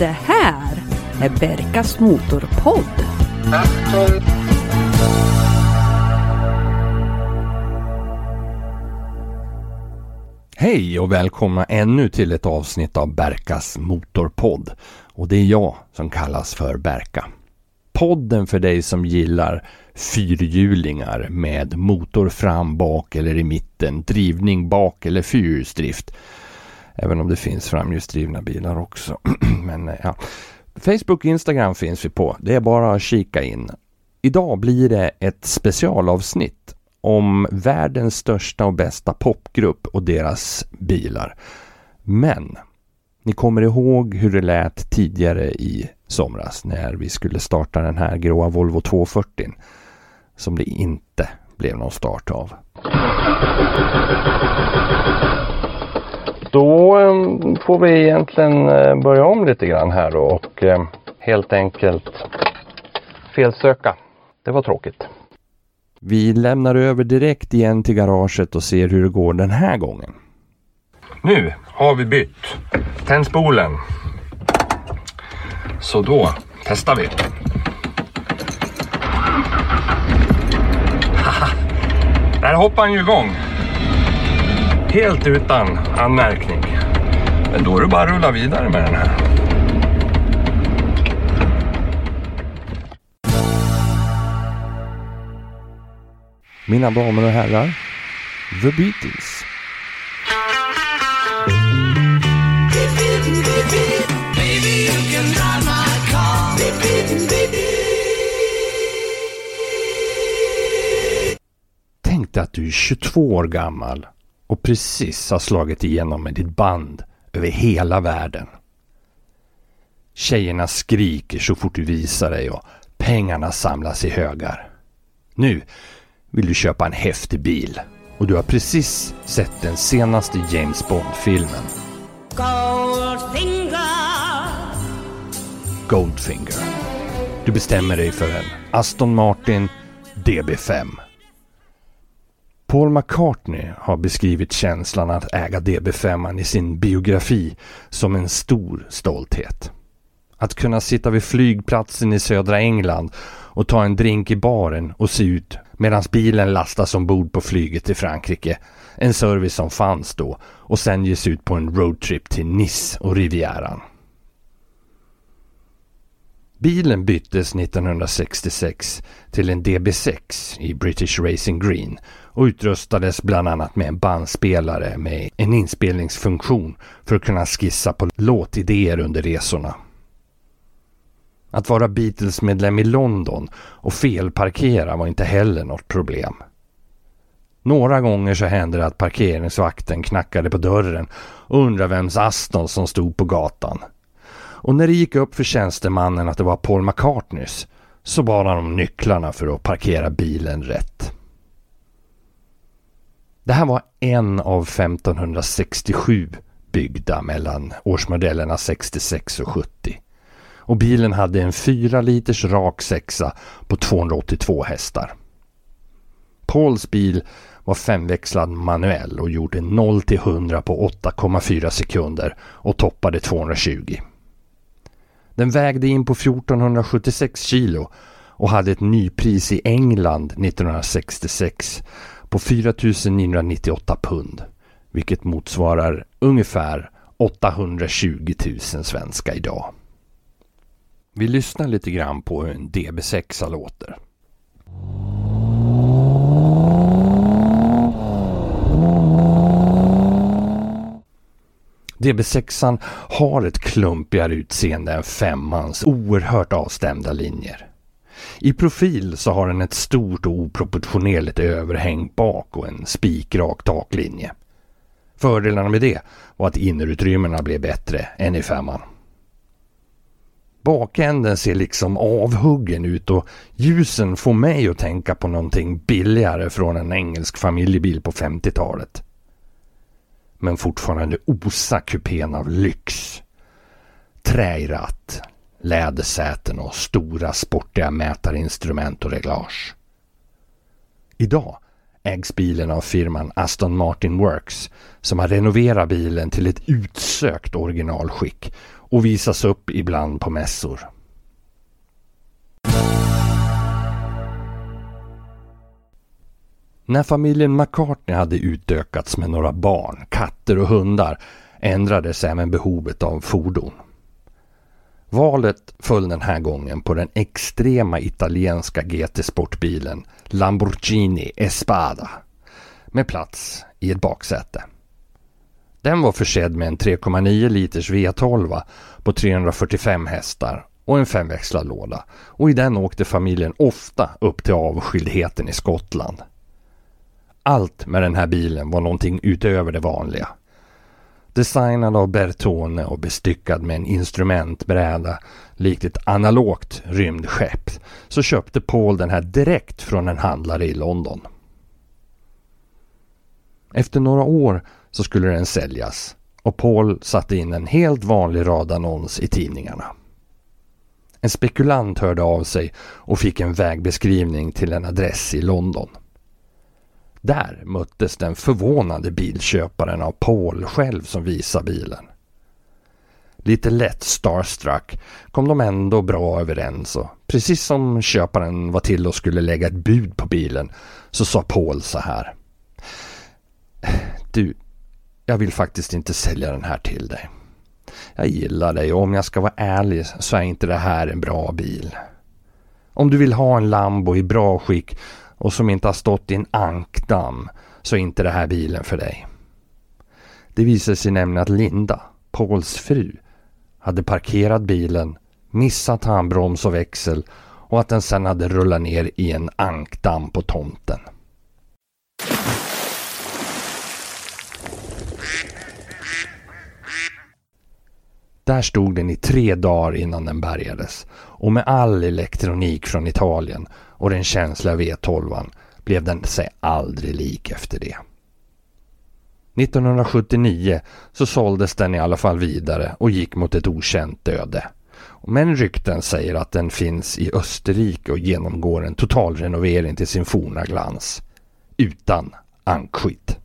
Det här är Berkas Motorpodd. Hej och välkomna ännu till ett avsnitt av Berkas Motorpodd. Och det är jag som kallas för Berka. Podden för dig som gillar fyrhjulingar med motor fram, bak eller i mitten, drivning bak eller fyrhjulsdrift. Även om det finns framhjulsdrivna bilar också. Men eh, ja. Facebook och Instagram finns vi på. Det är bara att kika in. Idag blir det ett specialavsnitt om världens största och bästa popgrupp och deras bilar. Men ni kommer ihåg hur det lät tidigare i somras när vi skulle starta den här gråa Volvo 240 som det inte blev någon start av. Då eh, får vi egentligen eh, börja om lite grann här då och eh, helt enkelt felsöka. Det var tråkigt. Vi lämnar över direkt igen till garaget och ser hur det går den här gången. Nu har vi bytt tändspolen. Så då testar vi. Där hoppar han ju igång. Helt utan anmärkning. Men då är det bara att rulla vidare med den här. Mina damer och herrar, The Beatles. Tänk dig att du är 22 år gammal och precis har slagit igenom med ditt band över hela världen. Tjejerna skriker så fort du visar dig och pengarna samlas i högar. Nu vill du köpa en häftig bil och du har precis sett den senaste James Bond-filmen. Goldfinger. Goldfinger. Du bestämmer dig för en Aston Martin DB5. Paul McCartney har beskrivit känslan att äga DB5 i sin biografi som en stor stolthet. Att kunna sitta vid flygplatsen i södra England och ta en drink i baren och se ut medan bilen lastas ombord på flyget till Frankrike. En service som fanns då och sen ges ut på en roadtrip till Nice och Rivieran. Bilen byttes 1966 till en DB6 i British Racing Green och utrustades bland annat med en bandspelare med en inspelningsfunktion för att kunna skissa på låtidéer under resorna. Att vara Beatles-medlem i London och felparkera var inte heller något problem. Några gånger så hände det att parkeringsvakten knackade på dörren och undrade vems Aston som stod på gatan. Och när det gick upp för tjänstemannen att det var Paul McCartneys så bad han om nycklarna för att parkera bilen rätt. Det här var en av 1567 byggda mellan årsmodellerna 66 och 70 och bilen hade en 4 liters rak sexa på 282 hästar. Pauls bil var femväxlad manuell och gjorde 0 till 100 på 8,4 sekunder och toppade 220. Den vägde in på 1476 kilo och hade ett nypris i England 1966 på 4998 pund, vilket motsvarar ungefär 820 000 svenska idag. Vi lyssnar lite grann på hur en DB6 låter. DB6 har ett klumpigare utseende än femmans oerhört avstämda linjer. I profil så har den ett stort och oproportionerligt överhäng bak och en spikrak taklinje. Fördelarna med det var att innerutrymmena blev bättre än i femman. Bakänden ser liksom avhuggen ut och ljusen får mig att tänka på någonting billigare från en engelsk familjebil på 50-talet. Men fortfarande osa kupén av lyx. Trä i ratt, lädersäten och stora sportiga mätarinstrument och reglage. Idag ägs bilen av firman Aston Martin Works som har renoverat bilen till ett utsökt originalskick och visas upp ibland på mässor. När familjen McCartney hade utökats med några barn, katter och hundar ändrades även behovet av fordon. Valet föll den här gången på den extrema italienska GT-sportbilen Lamborghini Espada med plats i ett baksäte. Den var försedd med en 3,9 liters V12 på 345 hästar och en femväxlad låda och i den åkte familjen ofta upp till avskildheten i Skottland. Allt med den här bilen var någonting utöver det vanliga. Designad av Bertone och bestyckad med en instrumentbräda likt ett analogt rymdskepp så köpte Paul den här direkt från en handlare i London. Efter några år så skulle den säljas och Paul satte in en helt vanlig radannons i tidningarna. En spekulant hörde av sig och fick en vägbeskrivning till en adress i London. Där möttes den förvånade bilköparen av Paul själv som visade bilen. Lite lätt starstruck kom de ändå bra överens och precis som köparen var till och skulle lägga ett bud på bilen så sa Paul så här. Du, jag vill faktiskt inte sälja den här till dig. Jag gillar dig och om jag ska vara ärlig så är inte det här en bra bil. Om du vill ha en Lambo i bra skick och som inte har stått i en ankdamm så är inte det här bilen för dig. Det visade sig nämligen att Linda, Pauls fru, hade parkerat bilen, missat handbroms och växel och att den sedan hade rullat ner i en ankdamm på tomten. Där stod den i tre dagar innan den bärgades och med all elektronik från Italien och den känsliga V12 blev den sig aldrig lik efter det. 1979 så såldes den i alla fall vidare och gick mot ett okänt öde. Men rykten säger att den finns i Österrike och genomgår en totalrenovering till sin forna glans. Utan ankskit.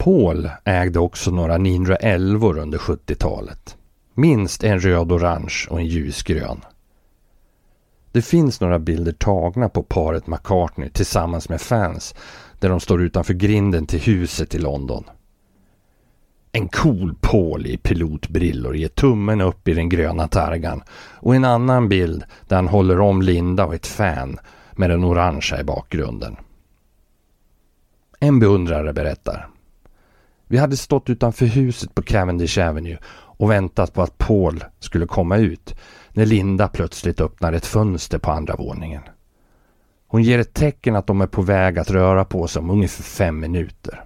Paul ägde också några 911 under 70-talet. Minst en röd-orange och en ljusgrön. Det finns några bilder tagna på paret McCartney tillsammans med fans där de står utanför grinden till huset i London. En cool Paul i pilotbrillor ger tummen upp i den gröna targan och en annan bild där han håller om Linda och ett fan med den orangea i bakgrunden. En beundrare berättar vi hade stått utanför huset på Cavendish Avenue och väntat på att Paul skulle komma ut när Linda plötsligt öppnar ett fönster på andra våningen. Hon ger ett tecken att de är på väg att röra på sig om ungefär fem minuter.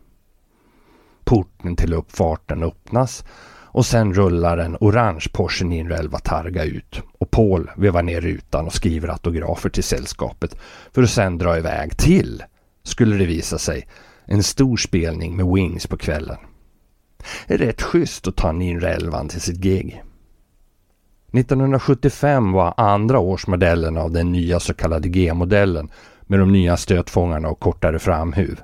Porten till uppfarten öppnas och sen rullar en orange Porsche 911 Targa ut och Paul vevar ner rutan och skriver autografer till sällskapet för att sen dra iväg till, skulle det visa sig, en stor spelning med Wings på kvällen. Rätt schysst att ta 911 till sitt gig. 1975 var andra årsmodellen av den nya så kallade G-modellen med de nya stötfångarna och kortare framhuv.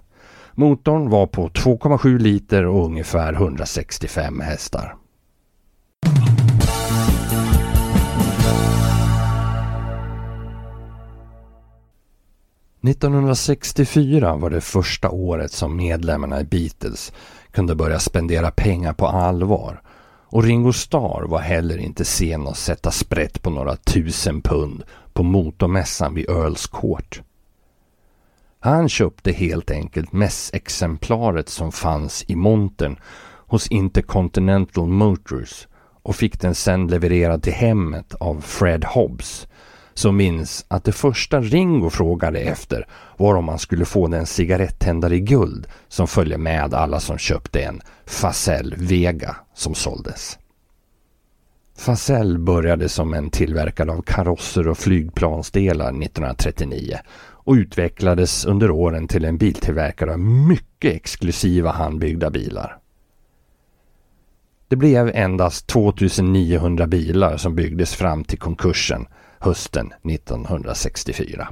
Motorn var på 2,7 liter och ungefär 165 hästar. 1964 var det första året som medlemmarna i Beatles kunde börja spendera pengar på allvar. Och Ringo Starr var heller inte sen att sätta sprätt på några tusen pund på motormässan vid Earls Court. Han köpte helt enkelt mässexemplaret som fanns i montern hos Intercontinental Motors och fick den sedan levererad till hemmet av Fred Hobbs som minns att det första Ringo frågade efter var om man skulle få den cigarettändare i guld som följer med alla som köpte en Facel Vega som såldes. Facel började som en tillverkare av karosser och flygplansdelar 1939 och utvecklades under åren till en biltillverkare av mycket exklusiva handbyggda bilar. Det blev endast 2900 bilar som byggdes fram till konkursen hösten 1964.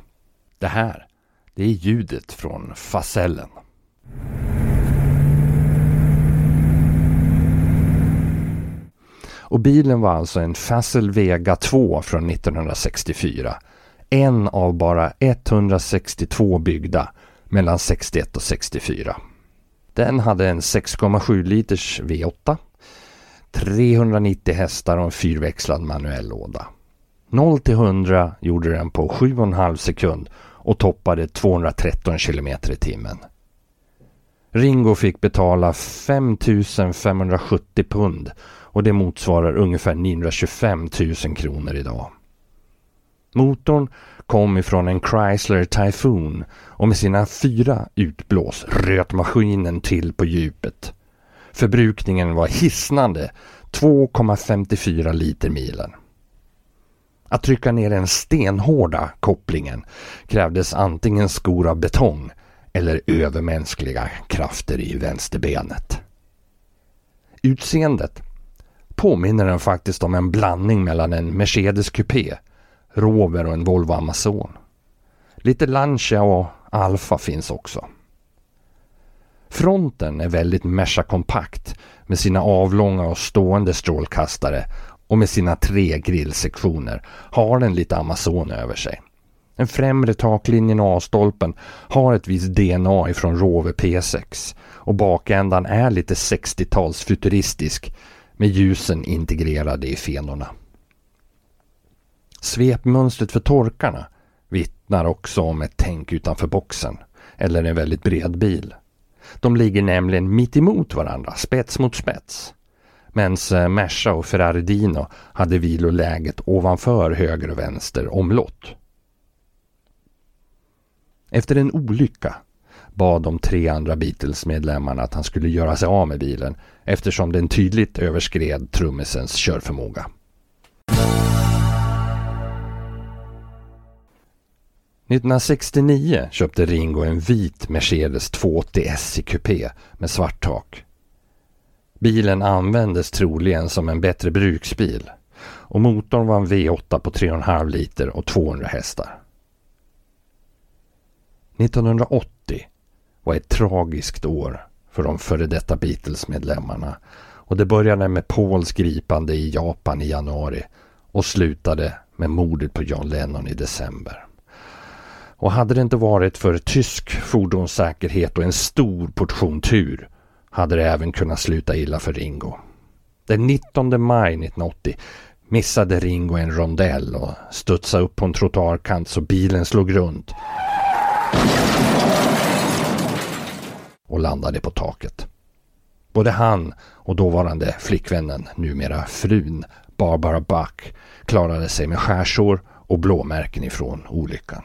Det här, det är ljudet från Fasellen. Och bilen var alltså en Fassel Vega 2 från 1964. En av bara 162 byggda mellan 61 och 64. Den hade en 6,7 liters V8, 390 hästar och en fyrväxlad manuell låda. 0 till 100 gjorde den på 7,5 sekund och toppade 213 km i timmen. Ringo fick betala 5 570 pund och det motsvarar ungefär 925 000 kronor idag. Motorn kom ifrån en Chrysler Typhoon och med sina fyra utblås röt maskinen till på djupet. Förbrukningen var hisnande 2,54 liter milen. Att trycka ner den stenhårda kopplingen krävdes antingen skor av betong eller övermänskliga krafter i vänsterbenet. Utseendet påminner den faktiskt om en blandning mellan en Mercedes Coupé, Rover och en Volvo Amazon. Lite Lancia och Alfa finns också. Fronten är väldigt Merca kompakt med sina avlånga och stående strålkastare och med sina tre grillsektioner har den lite Amazon över sig. Den främre taklinjen och A-stolpen har ett visst DNA ifrån Rover P6 och bakändan är lite 60-tals futuristisk med ljusen integrerade i fenorna. Svepmönstret för torkarna vittnar också om ett tänk utanför boxen eller en väldigt bred bil. De ligger nämligen mitt emot varandra, spets mot spets. Mens eh, Merca och Ferrari Dino hade viloläget ovanför höger och vänster omlott. Efter en olycka bad de tre andra Beatles-medlemmarna att han skulle göra sig av med bilen eftersom den tydligt överskred trummisens körförmåga. –1969 köpte Ringo en vit Mercedes 280 S i kupé med svart tak. Bilen användes troligen som en bättre bruksbil och motorn var en V8 på 3,5 liter och 200 hästar. 1980 var ett tragiskt år för de före detta Beatles-medlemmarna och det började med Pauls gripande i Japan i januari och slutade med mordet på John Lennon i december. Och hade det inte varit för tysk fordonssäkerhet och en stor portion tur hade det även kunnat sluta illa för Ringo. Den 19 maj 1980 missade Ringo en rondell och studsade upp på en trottoarkant så bilen slog runt och landade på taket. Både han och dåvarande flickvännen, numera frun, Barbara Buck, klarade sig med skärsår och blåmärken ifrån olyckan.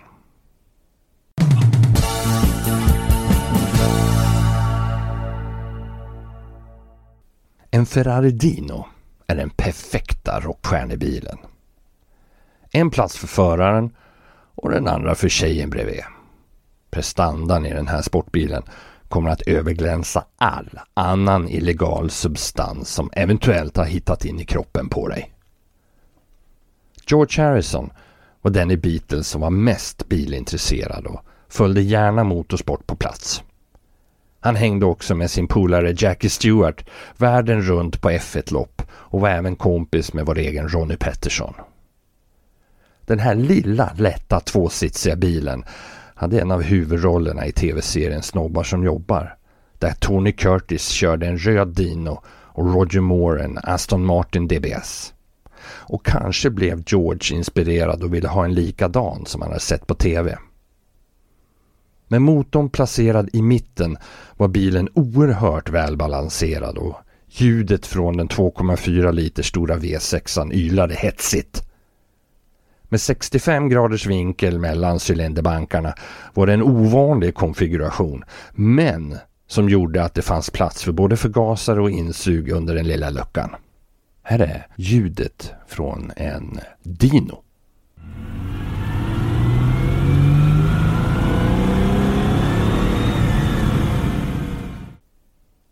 En Ferrari Dino är den perfekta rockstjärnebilen. En plats för föraren och den andra för tjejen bredvid. Prestandan i den här sportbilen kommer att överglänsa all annan illegal substans som eventuellt har hittat in i kroppen på dig. George Harrison var den i Beatles som var mest bilintresserad och följde gärna motorsport på plats. Han hängde också med sin polare Jackie Stewart världen runt på F1-lopp och var även kompis med vår egen Ronnie Pettersson. Den här lilla lätta tvåsitsiga bilen hade en av huvudrollerna i tv-serien Snobbar som jobbar. Där Tony Curtis körde en röd Dino och Roger Moore en Aston Martin DBS. Och kanske blev George inspirerad och ville ha en likadan som han hade sett på tv. Med motorn placerad i mitten var bilen oerhört välbalanserad och ljudet från den 2,4 liter stora V6an ylade hetsigt. Med 65 graders vinkel mellan cylinderbankarna var det en ovanlig konfiguration men som gjorde att det fanns plats för både förgasare och insug under den lilla luckan. Här är ljudet från en Dino.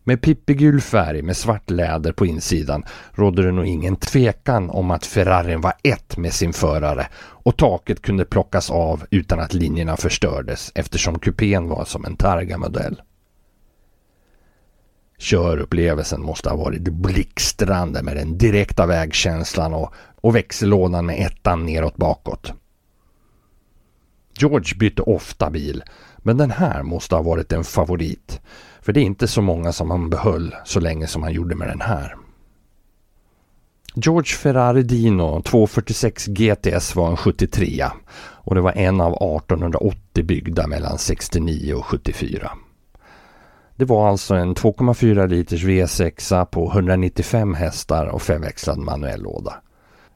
Med pippigul färg med svart läder på insidan rådde det nog ingen tvekan om att Ferrarin var ett med sin förare och taket kunde plockas av utan att linjerna förstördes eftersom kupén var som en Targa-modell. Körupplevelsen måste ha varit blixtrande med den direkta vägkänslan och, och växellådan med ettan neråt bakåt. George bytte ofta bil, men den här måste ha varit en favorit. För det är inte så många som han behöll så länge som han gjorde med den här. George Ferrari Dino 246 GTS var en 73 och det var en av 1880 byggda mellan 69 och 74. Det var alltså en 2,4 liters V6 på 195 hästar och femväxlad manuell låda.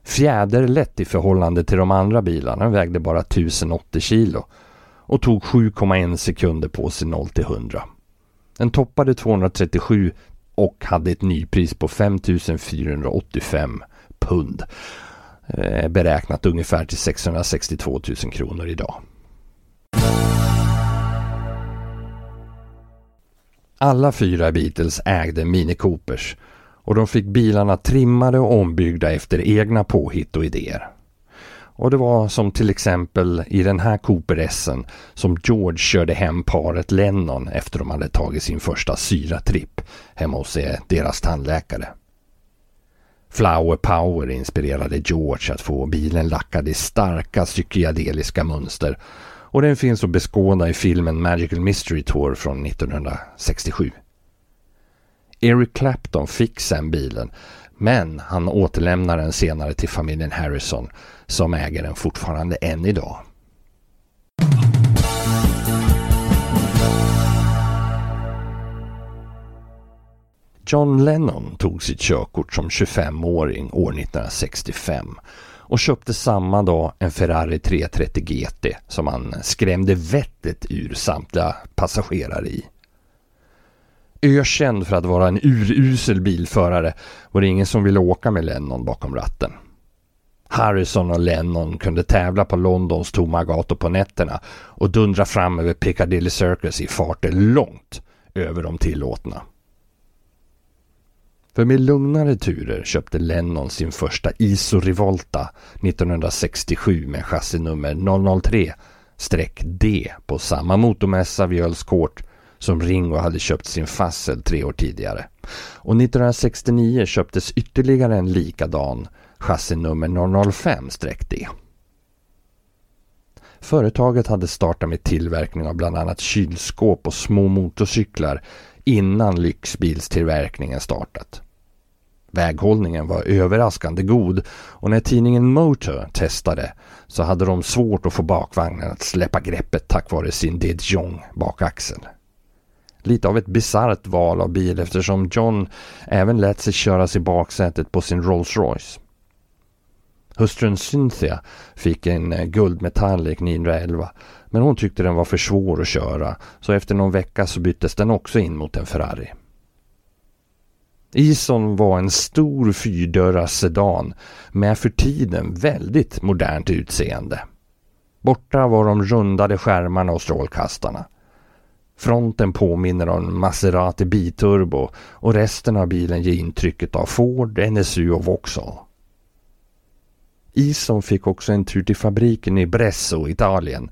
Fjäderlätt i förhållande till de andra bilarna vägde bara 1080 kilo och tog 7,1 sekunder på sig 0 till 100. Den toppade 237 och hade ett nypris på 5485 pund. Eh, beräknat ungefär till 662 000 kronor idag. Alla fyra Beatles ägde Mini Coopers och de fick bilarna trimmade och ombyggda efter egna påhitt och idéer. Och det var som till exempel i den här Cooper S'en som George körde hem paret Lennon efter de hade tagit sin första syratripp hemma hos eh, deras tandläkare. Flower Power inspirerade George att få bilen lackad i starka psykedeliska mönster och den finns att beskåda i filmen Magical Mystery Tour från 1967. Eric Clapton fick sen bilen men han återlämnar den senare till familjen Harrison som äger den fortfarande än idag. John Lennon tog sitt körkort som 25-åring år 1965 och köpte samma dag en Ferrari 330 GT som han skrämde vettet ur samtliga passagerare i. Ökänd för att vara en urusel bilförare var det ingen som ville åka med Lennon bakom ratten. Harrison och Lennon kunde tävla på Londons tomma gator på nätterna och dundra fram över Piccadilly Circus i farter långt över de tillåtna. För med lugnare turer köpte Lennon sin första Iso Rivolta 1967 med chassinummer 003-D på samma motormässa vid Earls Court som Ringo hade köpt sin Fassel tre år tidigare. Och 1969 köptes ytterligare en likadan chassinummer 005-D. Företaget hade startat med tillverkning av bland annat kylskåp och små motorcyklar innan lyxbilstillverkningen startat. Väghållningen var överraskande god och när tidningen Motor testade så hade de svårt att få bakvagnen att släppa greppet tack vare sin De Jong bakaxel. Lite av ett bisarrt val av bil eftersom John även lät sig köras i baksätet på sin Rolls Royce. Hustrun Cynthia fick en eh, guldmetallic 911 men hon tyckte den var för svår att köra så efter någon vecka så byttes den också in mot en Ferrari. Ison var en stor fyrdörrars sedan med för tiden väldigt modernt utseende. Borta var de rundade skärmarna och strålkastarna. Fronten påminner om Maserati biturbo och resten av bilen ger intrycket av Ford, NSU och Vauxhall. Ison fick också en tur till fabriken i Bresso, Italien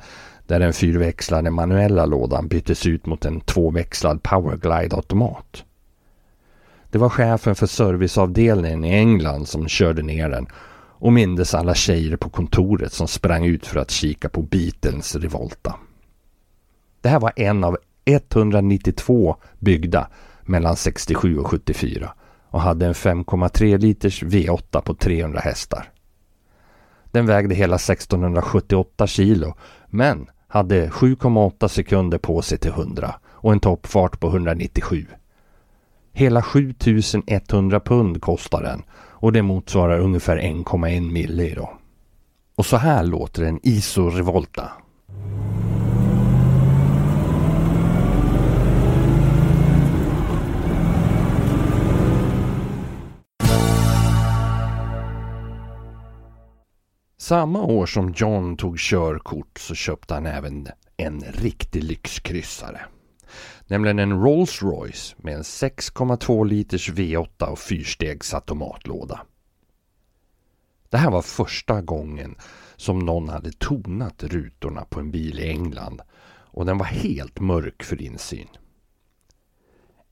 där den fyrväxlade manuella lådan byttes ut mot en tvåväxlad Powerglide-automat. Det var chefen för serviceavdelningen i England som körde ner den och mindes alla tjejer på kontoret som sprang ut för att kika på Beatles Revolta. Det här var en av 192 byggda mellan 67 och 74 och hade en 5,3 liters V8 på 300 hästar. Den vägde hela 1678 kilo men hade 7,8 sekunder på sig till 100 och en toppfart på 197. Hela 7100 pund kostar den och det motsvarar ungefär 1,1 mille idag. Och så här låter en ISO Revolta. Samma år som John tog körkort så köpte han även en riktig lyxkryssare. Nämligen en Rolls Royce med en 6,2 liters V8 och fyrstegs automatlåda. Det här var första gången som någon hade tonat rutorna på en bil i England och den var helt mörk för insyn.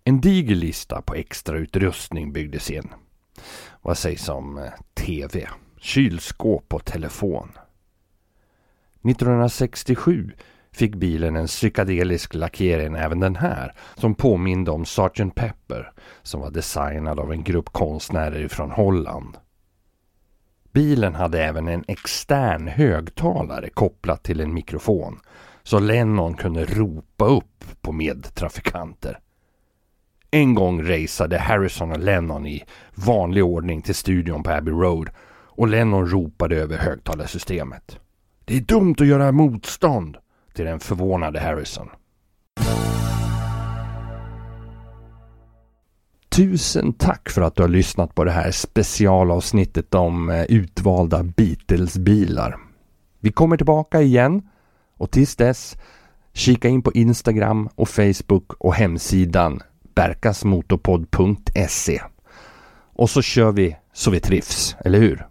En diger lista på extrautrustning byggdes in. Vad sägs om eh, TV, kylskåp och telefon? 1967 fick bilen en psykedelisk lackering även den här som påminde om Sgt. Pepper som var designad av en grupp konstnärer från Holland. Bilen hade även en extern högtalare kopplat till en mikrofon så Lennon kunde ropa upp på medtrafikanter. En gång raceade Harrison och Lennon i vanlig ordning till studion på Abbey Road och Lennon ropade över högtalarsystemet. Det är dumt att göra motstånd till den förvånade Harrison. Tusen tack för att du har lyssnat på det här specialavsnittet om eh, utvalda Beatles-bilar. Vi kommer tillbaka igen och tills dess kika in på Instagram och Facebook och hemsidan berkasmotorpodd.se. Och så kör vi så vi trivs, eller hur?